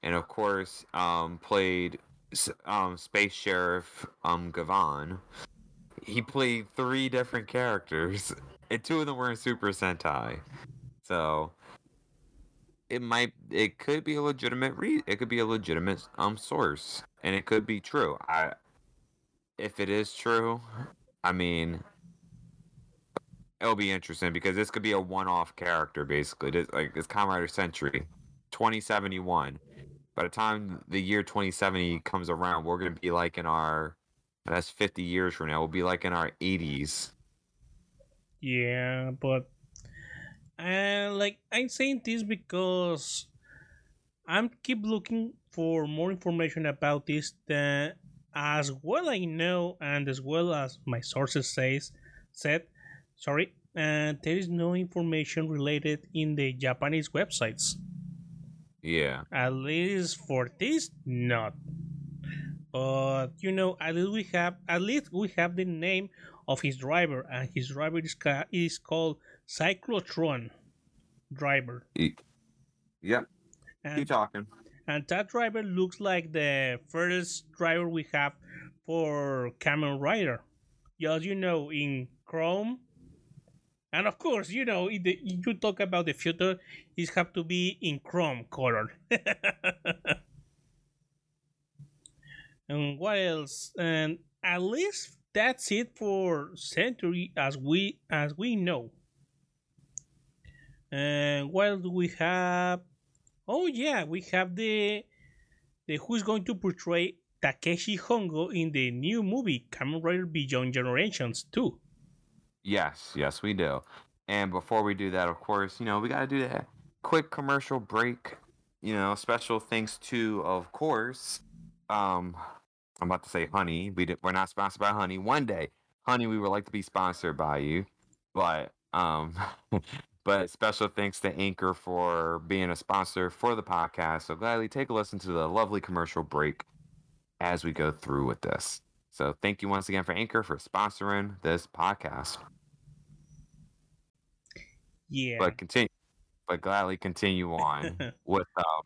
Speaker 1: and of course um played um Space Sheriff um Gavan. He played three different characters, and two of them were in Super Sentai. So it might it could be a legitimate it could be a legitimate um source and it could be true i if it is true i mean it'll be interesting because this could be a one-off character basically. This like it's Kamen Rider century 2071 by the time the year 2070 comes around we're gonna be like in our that's 50 years from now we'll be like in our 80s
Speaker 2: Yeah, but and like I'm saying this because I'm keep looking for more information about this that as well I know and as well as my sources says said sorry and there is no information related in the Japanese websites.
Speaker 1: yeah
Speaker 2: At least for this not. But you know, at least we have at least we have the name of his driver, and his driver is, ca- is called Cyclotron driver.
Speaker 1: keep
Speaker 2: And,
Speaker 1: talking
Speaker 2: and that driver looks like the first driver we have for Kamen Rider. Just you know, in Chrome. And of course, you know, the, you talk about the future, it have to be in Chrome color. and what else? And at least that's it for Century as we as we know. And what do we have? Oh yeah, we have the the who's going to portray Takeshi Hongo in the new movie Kamen Rider Beyond Generations too.
Speaker 1: Yes, yes, we do. And before we do that, of course, you know, we got to do that quick commercial break. You know, special thanks to, of course, um, I'm about to say Honey. We did, we're not sponsored by Honey. One day, Honey, we would like to be sponsored by you, but um, but special thanks to Anchor for being a sponsor for the podcast. So gladly take a listen to the lovely commercial break as we go through with this. So thank you once again for Anchor for sponsoring this podcast.
Speaker 2: Yeah.
Speaker 1: But continue, but gladly continue on with uh,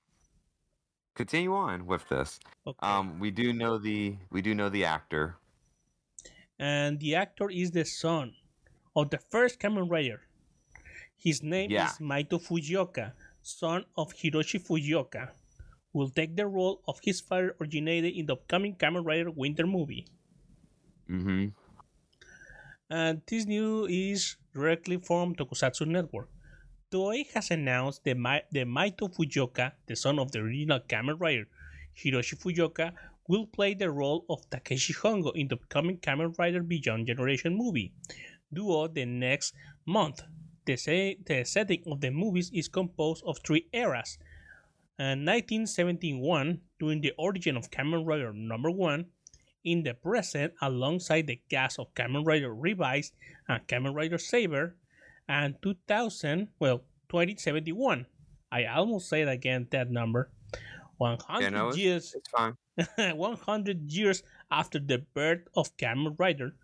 Speaker 1: continue on with this.
Speaker 2: okay.
Speaker 1: Um, we do know the we do know the actor.
Speaker 2: and the actor is the son of the first Kamen Rider. His name
Speaker 1: Yeah.
Speaker 2: is Maito Fujioka, son of Hiroshi Fujioka, who will take the role of his father originated in the upcoming Kamen Rider Winter movie.
Speaker 1: Mm-hmm.
Speaker 2: And this news is directly from Tokusatsu Network. Toei has announced that, Ma- that Maito Fujioka, the son of the original Kamen Rider Hiroshi Fujioka, will play the role of Takeshi Hongo in the upcoming Kamen Rider Beyond Generation movie, due the next month. The, se- the setting of the movies is composed of three eras. And 1971, during the origin of Kamen Rider number 1, in the present alongside the cast of Kamen Rider Revice and Kamen Rider Saber, and 2000, well, 2071. I almost said again that number. 100
Speaker 1: Yeah, no,
Speaker 2: years
Speaker 1: It's fine.
Speaker 2: 100 years after the birth of Kamen Rider,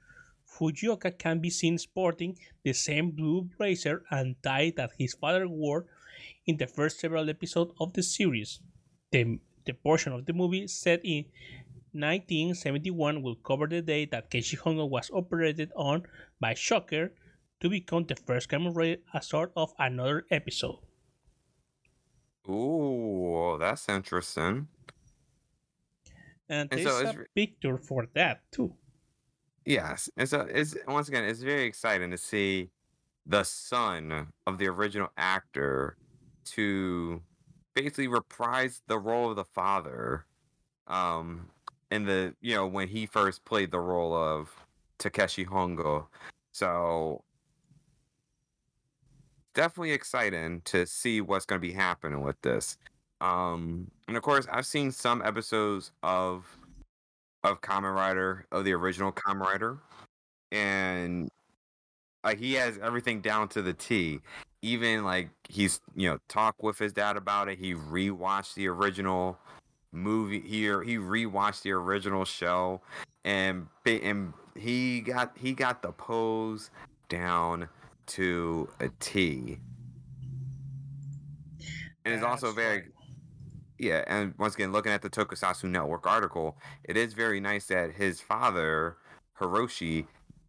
Speaker 2: Fujioka can be seen sporting the same blue blazer and tie that his father wore in the first several episodes of the series. The, the portion of the movie set in 1971 will cover the day that Takeshi Hongo was operated on by Shocker to become the first Kamen Rider as sort of another episode.
Speaker 1: Ooh, that's interesting.
Speaker 2: And
Speaker 1: And
Speaker 2: there's
Speaker 1: so
Speaker 2: a picture for that too.
Speaker 1: Yes, and so it's once again, it's very exciting to see the son of the original actor to basically reprise the role of the father. Um, in the you know when he first played the role of Takeshi Hongo, so definitely exciting to see what's going to be happening with this. Um, and of course, I've seen some episodes of of Kamen Rider of the original Kamen Rider, and like he has everything down to the T. Even like he's you know talked with his dad about it. He rewatched the original movie here. He rewatched the original show, and and he got he got the pose down to a T. And it's also very yeah, and once again, looking at the Tokusatsu Network article, it is very nice that his father, Hiroshi,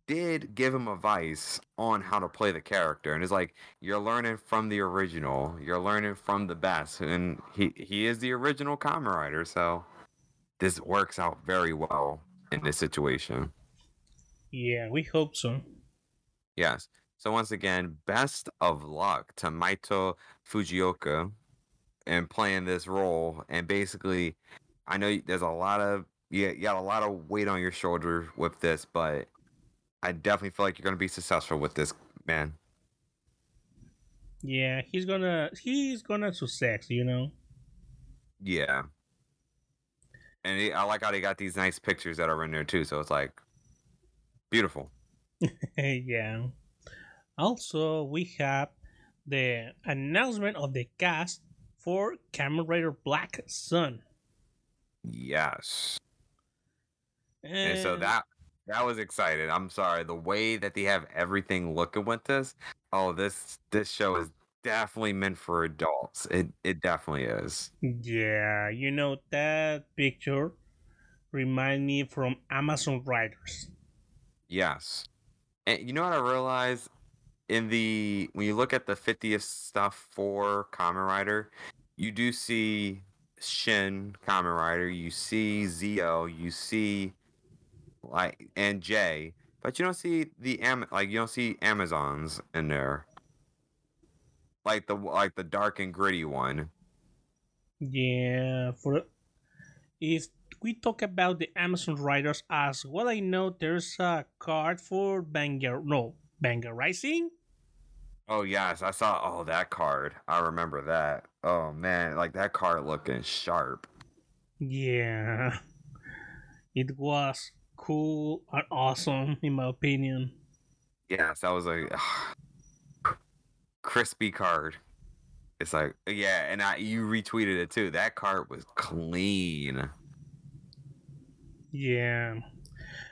Speaker 1: did give him advice on how to play the character. And it's like, you're learning from the original, you're learning from the best. And he, he is the original Kamen Rider, so this works out very well in this situation.
Speaker 2: Yeah, we hope so.
Speaker 1: Yes. So once again, best of luck to Maito Fujioka in playing this role. And basically, I know there's a lot of you, you got a lot of weight on your shoulder with this, but I definitely feel like you're gonna be successful with this, man.
Speaker 2: Yeah, he's gonna he's gonna success, you know.
Speaker 1: Yeah. And he, I like how they got these nice pictures that are in there too. So it's like beautiful.
Speaker 2: yeah. Also, we have the announcement of the cast for Kamen Rider Black Sun.
Speaker 1: Yes. And so that that was excited. I'm sorry. The way that they have everything looking with this, oh, this this show is definitely meant for adults. It it definitely is.
Speaker 2: yeah, you know that picture remind me from Amazon Riders.
Speaker 1: Yes. And you know what I realized in the when you look at the 50th stuff for Kamen Rider, you do see Shin Kamen Rider, you see ZO, you see like and Jay, but you don't see the Am like you don't see Amazons in there. Like the like the dark and gritty one.
Speaker 2: Yeah, for if we talk about the Amazon Riders, as well I know there's a card for Banger, no, Banger Rising.
Speaker 1: Oh yes, I saw. Oh, that card. I remember that. Oh man, like that card looking sharp.
Speaker 2: Yeah, it was cool and awesome in my opinion.
Speaker 1: Yes, that was a crispy card. It's like yeah, and I you retweeted it too. That card was clean.
Speaker 2: Yeah.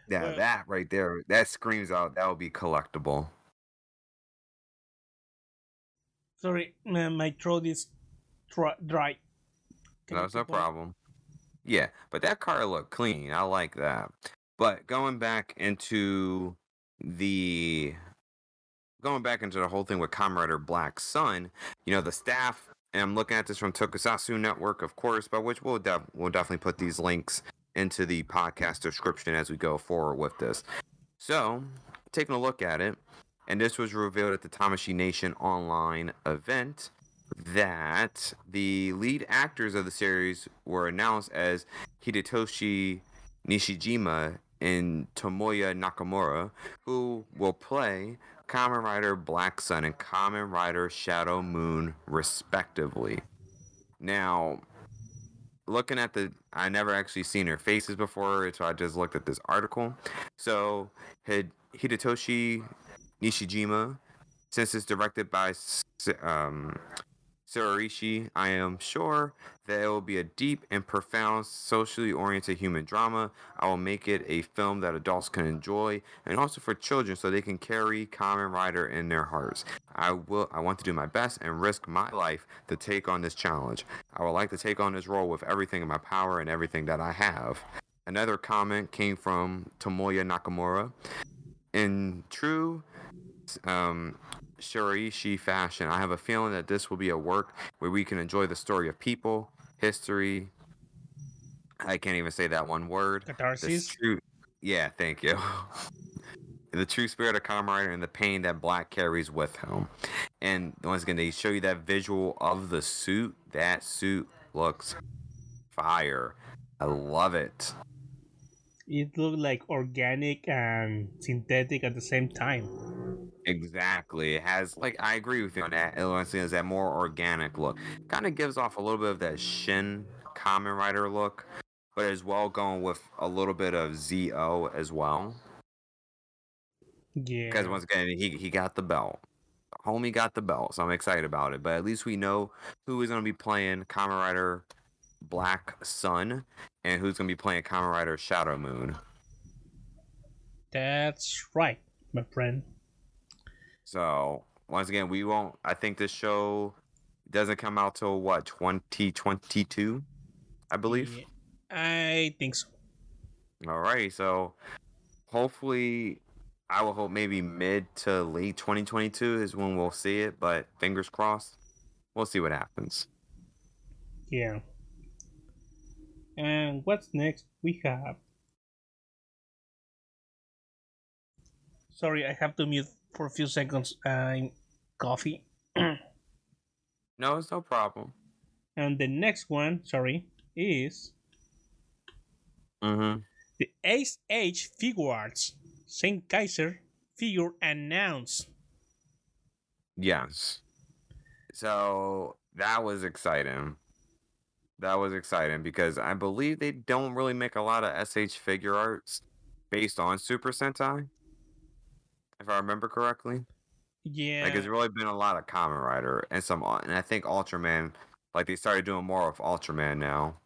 Speaker 1: Yeah,
Speaker 2: Well-
Speaker 1: that right there, that screams out that would be collectible.
Speaker 2: Sorry, my my throat is dry. Can
Speaker 1: That's no problem. Yeah, but that card looked clean. I like that. But going back into the going back into the whole thing with Kamen Rider Black Sun, you know, the staff and I'm looking at this from Tokusatsu Network, of course, but which we'll def- we'll definitely put these links into the podcast description as we go forward with this. So, taking a look at it, and this was revealed at the Tamashii Nation online event that the lead actors of the series were announced as Hidetoshi Nishijima and Tomoya Nakamura, who will play Kamen Rider Black Sun and Kamen Rider Shadow Moon, respectively. Now, looking at the, I never actually seen her faces before, so I just looked at this article. So, Hid- Hidetoshi Nishijima, since it's directed by um, Shiraishi, I am sure that it will be a deep and profound socially oriented human drama. I will make it a film that adults can enjoy and also for children so they can carry Kamen Rider in their hearts. I will I want to do my best and risk my life to take on this challenge. I would like to take on this role with everything in my power and everything that I have. Another comment came from Tomoya Nakamura. In true um, Shiraishi fashion, I have a feeling that this will be a work where we can enjoy the story of people, history. I can't even say that one word.
Speaker 2: Catharsis.
Speaker 1: true, yeah, thank you. the true spirit of Kamen Rider and the pain that Black carries with him. And once again, they show you that visual of the suit. That suit looks fire. I love it.
Speaker 2: It looked like organic and synthetic at the same time.
Speaker 1: Exactly. It has like I agree with you on that. It has that more organic look. Kind of gives off a little bit of that Shin Kamen Rider look, but as well going with a little bit of ZO as well.
Speaker 2: Yeah.
Speaker 1: Because once again, he he got the belt. Homie got the belt, so I'm excited about it. But at least we know who is going to be playing Kamen Rider Black Sun and who's going to be playing Kamen Rider Shadow Moon.
Speaker 2: That's right, my friend.
Speaker 1: So once again, we won't. I think this show doesn't come out till what 2022, I believe.
Speaker 2: Yeah, I think so.
Speaker 1: All right, so hopefully, I will hope maybe mid to late 2022 is when we'll see it. But fingers crossed, we'll see what happens.
Speaker 2: Yeah. And what's next? We have. Sorry, I have to mute for a few seconds. I'm coffee.
Speaker 1: No, it's no problem.
Speaker 2: And the next one, sorry, is
Speaker 1: Mm-hmm.
Speaker 2: the Ace Age Figure Arts Zenkaiser figure announced.
Speaker 1: Yes. So that was exciting. That was exciting because I believe they don't really make a lot of SH Figuarts based on Super Sentai. If I remember correctly.
Speaker 2: Yeah.
Speaker 1: Like it's really been a lot of Kamen Rider and some and I think Ultraman like they started doing more of Ultraman now.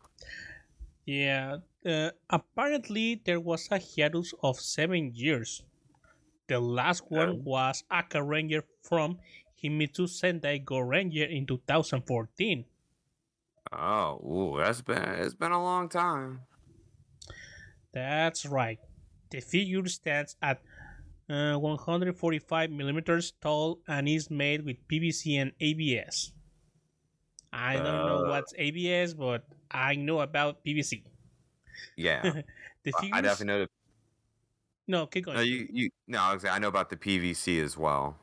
Speaker 2: Yeah, uh, apparently there was a hiatus of seven years. The last one was Akarenger from Himitsu Sentai Gorenger in 2014.
Speaker 1: Oh, ooh, that's been it's been a long time.
Speaker 2: That's right. The figure stands at uh, 145 millimeters tall and is made with PVC and ABS. I don't know
Speaker 1: Uh.
Speaker 2: what's ABS, but I know about PVC.
Speaker 1: Yeah.
Speaker 2: the
Speaker 1: I- definitely know the
Speaker 2: No, keep going.
Speaker 1: no, you, you no, I know about the PVC as well.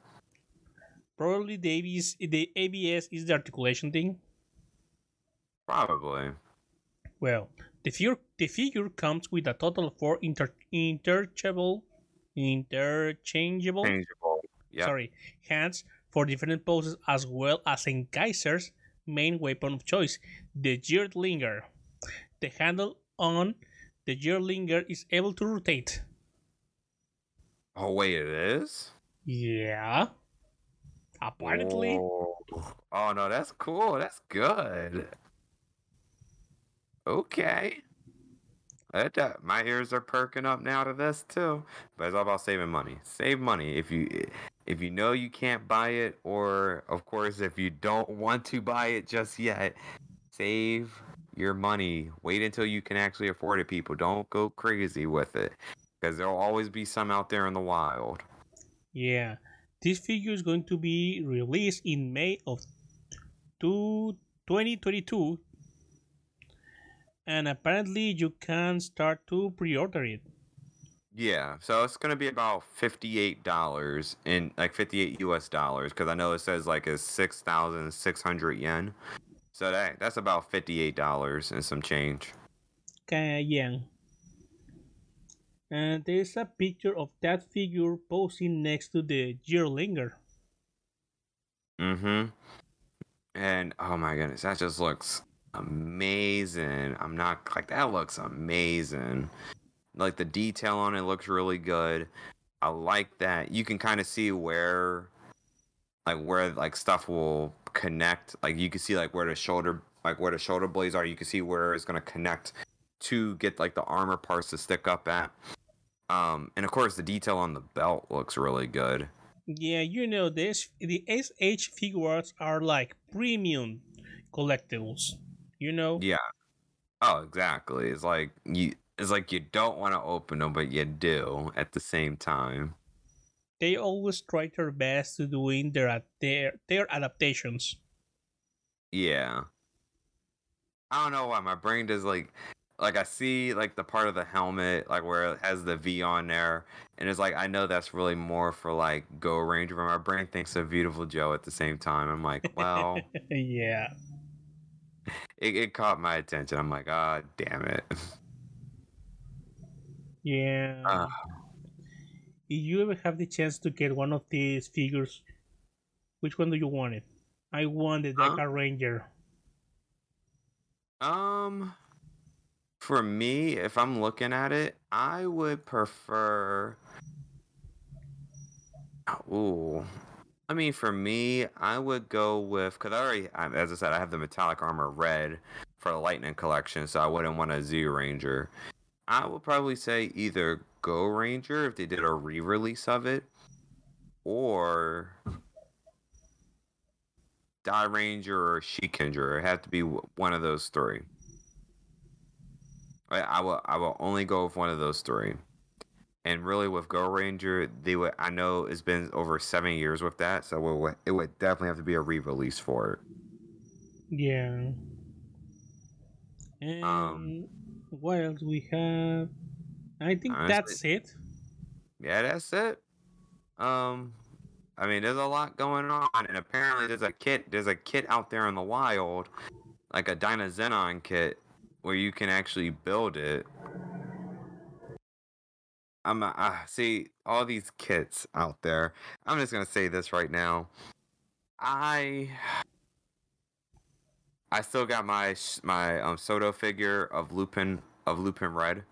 Speaker 2: Probably the ABS, the ABS is the articulation thing.
Speaker 1: Probably.
Speaker 2: Well, the figure The figure comes with a total of four inter- interchangeable, interchangeable,
Speaker 1: Changeable. Yeah.
Speaker 2: sorry, hands for different poses, as well as Zenkaiser's main weapon of choice, the Gearlinger. The handle on the Gearlinger is able to rotate.
Speaker 1: Oh wait, it is.
Speaker 2: Yeah. Apparently.
Speaker 1: Oh. oh no, that's cool. That's good. Okay. That, that- my ears are perking up now to this too. But it's all about saving money. Save money if you if you know you can't buy it, or of course if you don't want to buy it just yet, save your money. Wait until you can actually afford it. People don't go crazy with it because there'll always be some out there in the wild.
Speaker 2: Yeah. This figure is going to be released in May of two, 2022. And apparently you can start to pre-order it.
Speaker 1: Yeah, so it's gonna be about fifty-eight dollars in like fifty-eight U.S. dollars because I know it says like it's six thousand six hundred yen. So that that's about fifty-eight dollars and some change.
Speaker 2: Kaya yan. And there's a picture of that figure posing next to the Gearlinger.
Speaker 1: Mm-hmm. And oh my goodness, that just looks amazing. I'm not like that looks amazing. Like the detail on it looks really good. I like that. You can kind of see where like where like stuff will connect. Like you can see like where the shoulder like where the shoulder blades are. You can see where it's gonna connect to get like the armor parts to stick up at. Um, and of course the detail on the belt looks really good.
Speaker 2: Yeah, you know this. The SH figures are like premium collectibles. You know.
Speaker 1: Yeah. Oh, exactly. It's like you. It's like you don't want to open them, but you do at the same time.
Speaker 2: They always try their best to doing their their their adaptations.
Speaker 1: Yeah. I don't know why my brain does like, like I see like the part of the helmet like where it has the V on there, and it's like I know that's really more for like Go Ranger, but my brain thinks of Viewtiful Joe at the same time. I'm like, well,
Speaker 2: yeah.
Speaker 1: It, it caught my attention. I'm like, ah, damn it.
Speaker 2: Yeah.
Speaker 1: Ah.
Speaker 2: If you ever have the chance to get one of these figures, which one do you want it? I want the
Speaker 1: Huh?
Speaker 2: Ranger.
Speaker 1: Um, for me, if I'm looking at it, I would prefer. Ooh, I mean, for me, I would go with because I already, as I said, I have the metallic armor red for the Lightning collection, so I wouldn't want a Z Ranger. I would probably say either Go Ranger if they did a re-release of it, or Dairanger or Shinkenger. It had to be one of those three. I will I will only go with one of those three. And really, with Go Ranger, they would I know it's been over seven years with that, so it would, it would definitely have to be a re-release for it.
Speaker 2: Yeah. And
Speaker 1: Um,
Speaker 2: what else we have? I think
Speaker 1: honestly-
Speaker 2: that's it.
Speaker 1: Yeah, that's it. Um, I mean, there's a lot going on, and apparently there's a kit. There's a kit out there in the wild, like a Dynazenon kit, where you can actually build it. I'm uh, see all these kits out there. I'm just gonna say this right now. I I still got my my um Soto figure of Lupin of Lupin Red.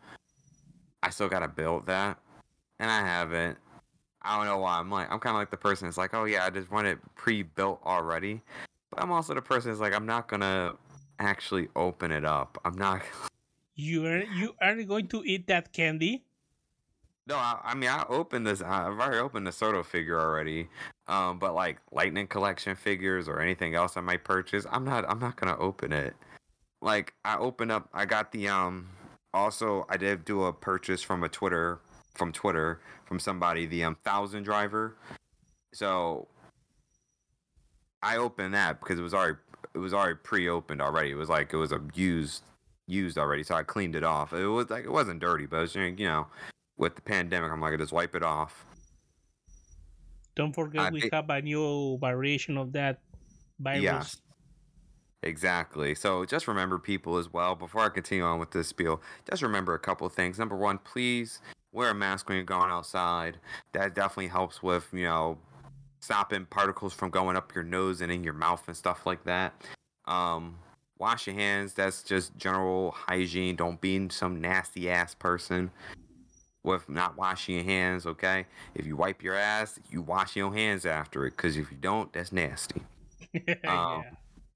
Speaker 1: I still gotta build that, and I haven't. I don't know why. I'm like I'm kind of like the person that's like, oh yeah, I just want it pre-built already. But I'm also the person that's like, I'm not gonna actually open it up. I'm not.
Speaker 2: You are you are going to eat that candy?
Speaker 1: No, I, I mean I opened this. I've already opened the Soto figure already. Um, but like Lightning Collection figures or anything else I might purchase, I'm not. I'm not gonna open it. Like I opened up. I got the um. Also, I did do a purchase from a Twitter from Twitter from somebody the um Thousandriver. So I opened that because it was already it was already pre-opened already. It was like it was a used used already, so I cleaned it off. It was like it wasn't dirty, but was, you know with the pandemic, I'm like, I just wipe it off.
Speaker 2: Don't forget
Speaker 1: I
Speaker 2: we
Speaker 1: think-
Speaker 2: have a new variation of that virus.
Speaker 1: Yes. Exactly. So just remember, people, as well, before I continue on with this spiel, just remember a couple of things. Number one, please wear a mask when you're going outside. That definitely helps with, you know, stopping particles from going up your nose and in your mouth and stuff like that. Um, wash your hands. That's just general hygiene. Don't be some nasty ass person with not washing your hands, okay? If you wipe your ass, you wash your hands after it, because if you don't, that's nasty.
Speaker 2: Um, yeah.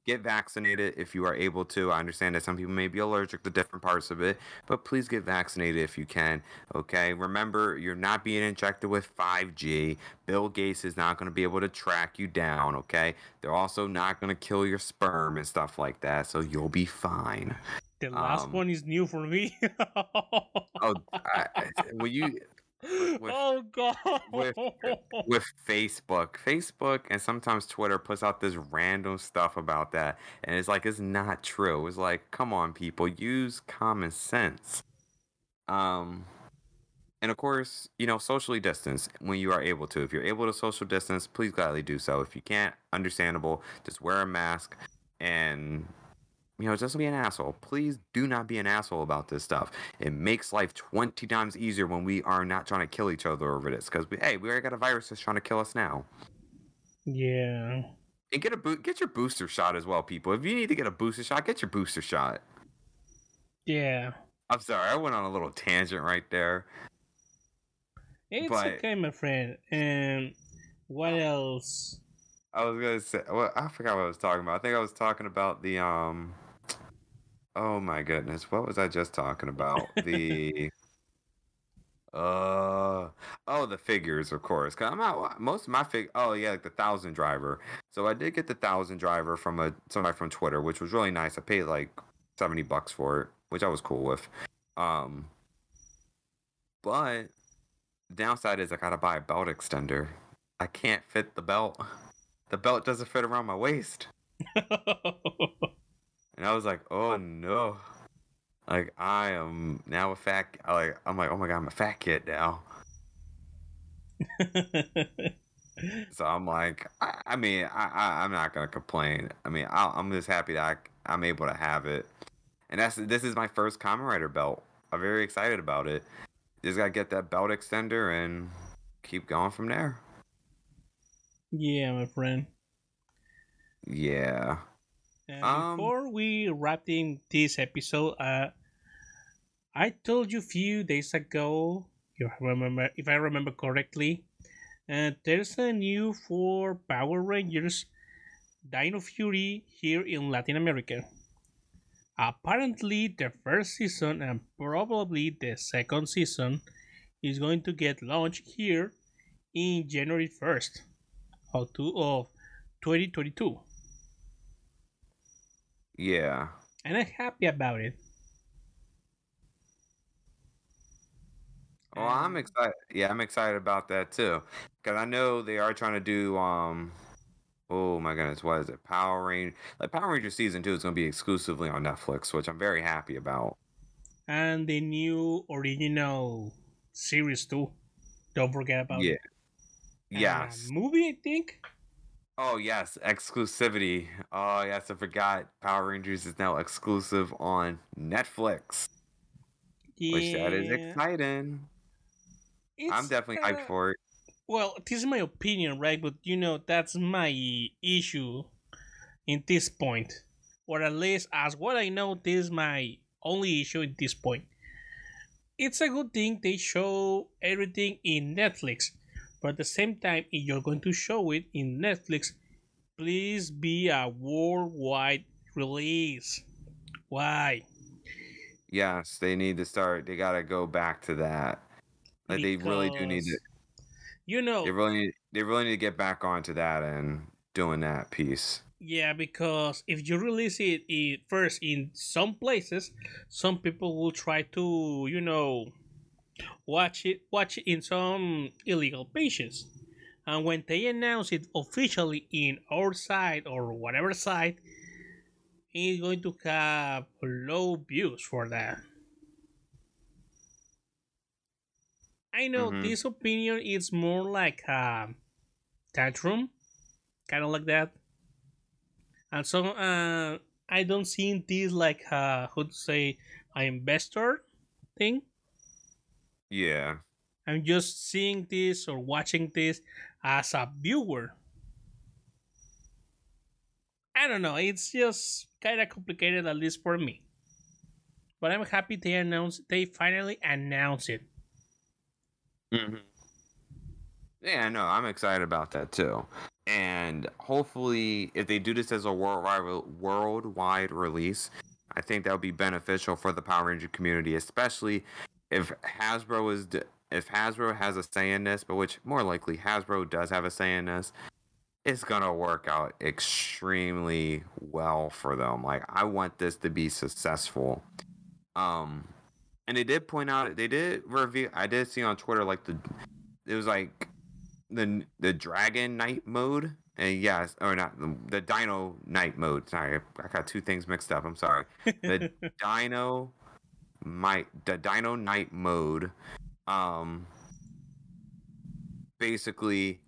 Speaker 1: Get vaccinated if you are able to. I understand that some people may be allergic to different parts of it, but please get vaccinated if you can, okay? Remember, you're not being injected with 5G. Bill Gates is not going to be able to track you down, okay? They're also not going to kill your sperm and stuff like that, so you'll be fine.
Speaker 2: The last
Speaker 1: um,
Speaker 2: one is new for me.
Speaker 1: Oh, I, will you with-
Speaker 2: oh god.
Speaker 1: with- with Facebook, Facebook and sometimes Twitter puts out this random stuff about that, and it's like it's not true. It's like, come on, people, use common sense. Um, and of course, you know, socially distance when you are able to. If you're able to social distance, please gladly do so. If you can't, understandable. Just wear a mask and. You know, just be an asshole. Please do not be an asshole about this stuff. It makes life 20 times easier when we are not trying to kill each other over this. Because, hey, we already got a virus that's trying to kill us now.
Speaker 2: yeah.
Speaker 1: And get a boot, get your booster shot as well, people. If you need to get a booster shot, get your booster shot.
Speaker 2: Yeah.
Speaker 1: I'm sorry, I went on a little tangent right there.
Speaker 2: It's
Speaker 1: But-
Speaker 2: okay, my friend. And what else?
Speaker 1: I was gonna say, well, I forgot what I was talking about. I think I was talking about the um. Oh my goodness, what was I just talking about? The. Uh oh, the figures, of course. Cause I'm out. Most of my fig. Oh yeah, like the Thousandriver. So I did get the Thousandriver from a somebody from Twitter, which was really nice. I paid like seventy bucks for it, which I was cool with. Um, but the downside is I gotta buy a belt extender. I can't fit the belt. The belt doesn't fit around my waist. And I was like, oh no. Like I am now a fat like I'm like, oh my god, I'm a fat kid now. So I'm like, I, I mean, I, I I'm not gonna complain. I mean, i I'm just happy that I, I'm able to have it. And that's this is my first Kamen Rider belt. I'm very excited about it. Just gotta get that belt extender and keep going from there.
Speaker 2: yeah, my friend.
Speaker 1: Yeah.
Speaker 2: And
Speaker 1: Um,
Speaker 2: before we wrap in this episode, uh, I told you a few days ago, if I remember, if I remember correctly, uh, there's a new for Power Rangers Dino Fury here in Latin America. Apparently, the first season and probably the second season is going to get launched here in January 1st of, two, of 2022
Speaker 1: Yeah.
Speaker 2: and I'm happy about it.
Speaker 1: Well, I'm
Speaker 2: Um,
Speaker 1: excited. Yeah, I'm excited about that too, because I know they are trying to do. Um, oh my goodness, what is it? Power Ranger. Like Power Ranger season two is going to be exclusively on Netflix, which I'm very happy about.
Speaker 2: And the new original series too. Don't forget about
Speaker 1: Yeah.
Speaker 2: it. A
Speaker 1: Yes.
Speaker 2: movie, I think.
Speaker 1: Oh yes, exclusivity. Oh yes, I forgot. Power Rangers is now exclusive on Netflix, which that is
Speaker 2: Yeah.
Speaker 1: exciting. I'm definitely
Speaker 2: kinda-
Speaker 1: hyped for it.
Speaker 2: Well, this is my opinion, right? But you know, that's my issue in this point. Or at least, as what I know, this is my only issue at this point. It's a good thing they show everything in Netflix, but at the same time, if you're going to show it in Netflix, please be a worldwide release. Why?
Speaker 1: Yes, they need to start. They got to go back to that. Like they really do need to.
Speaker 2: You know,
Speaker 1: They really need, they really need to get back onto that and doing that piece.
Speaker 2: Yeah, because if you release it i- first in some places, some people will try to, you know, watch it watch it in some illegal pages. And when they announce it officially in our site or whatever site, it's going to have low views for that. I know
Speaker 1: Mhm.
Speaker 2: this opinion is more like a tantrum, kind of like that and some uh, I don't see this like uh how to say an investor thing.
Speaker 1: Yeah.
Speaker 2: I'm just seeing this or watching this as a viewer. I don't know. It's just kind of complicated, at least for me. But I'm happy they announced. They finally announced it.
Speaker 1: Mm-hmm. Yeah, no, I'm excited about that too. And hopefully, if they do this as a worldwide worldwide release, I think that would be beneficial for the Power Ranger community, especially if Hasbro is if Hasbro has a say in this, but which more likely Hasbro does have a say in this, it's gonna work out extremely well for them. Like I want this to be successful. Um, and they did point out they did review. I did see on Twitter like the it was like the the Dragon Knight mode. And yes, or not the, the Dino Knight mode. Sorry, I got two things mixed up. I'm sorry. The Dino might the Dino Knight mode um basically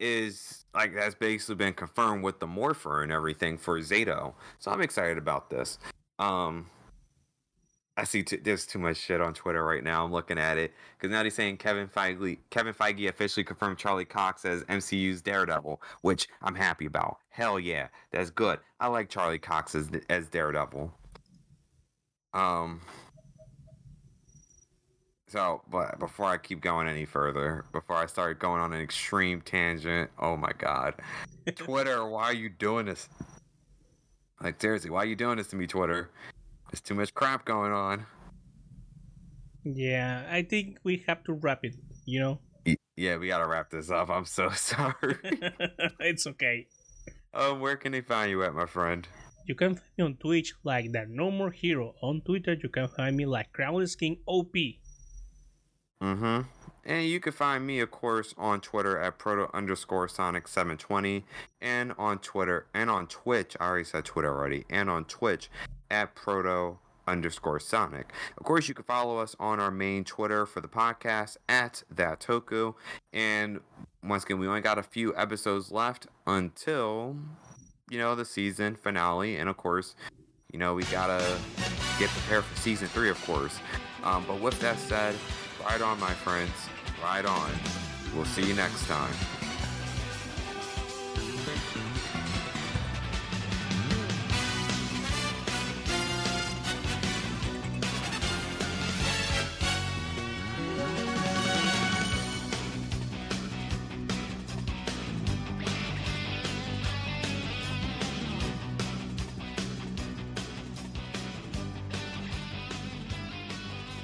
Speaker 1: is like has basically been confirmed with the morpher and everything for Zayto. So I'm excited about this. Um I see t- there's too much shit on Twitter right now. I'm looking at it because now they're saying Kevin Feige Kevin Feige officially confirmed Charlie Cox as MCU's Daredevil, which I'm happy about. Hell yeah, that's good. I like Charlie Cox as as Daredevil. Um, so, but before I keep going any further, before I start going on an extreme tangent, oh my god, Twitter, why are you doing this? Like seriously, why are you doing this to me, Twitter? There's too much crap going on.
Speaker 2: Yeah, I think we have to wrap it. You know.
Speaker 1: Yeah, we gotta wrap this up. I'm so sorry.
Speaker 2: it's okay.
Speaker 1: Um, where can they find you at, my friend?
Speaker 2: You can find me on Twitch like that No More Hero. On Twitter, you can find me like Krownlessking OP.
Speaker 1: Mm-hmm. And you can find me, of course, on Twitter at proto underscore sonic 720 and on Twitter and on Twitch. I already said Twitter already, and on Twitch at proto underscore sonic. Of course, you can follow us on our main Twitter for the podcast at that toku. And once again, we only got a few episodes left until you know the season finale, and of course, you know we gotta get prepared for season three, of course. Um, but with that said, ride on, my friends, ride on. We'll see you next time.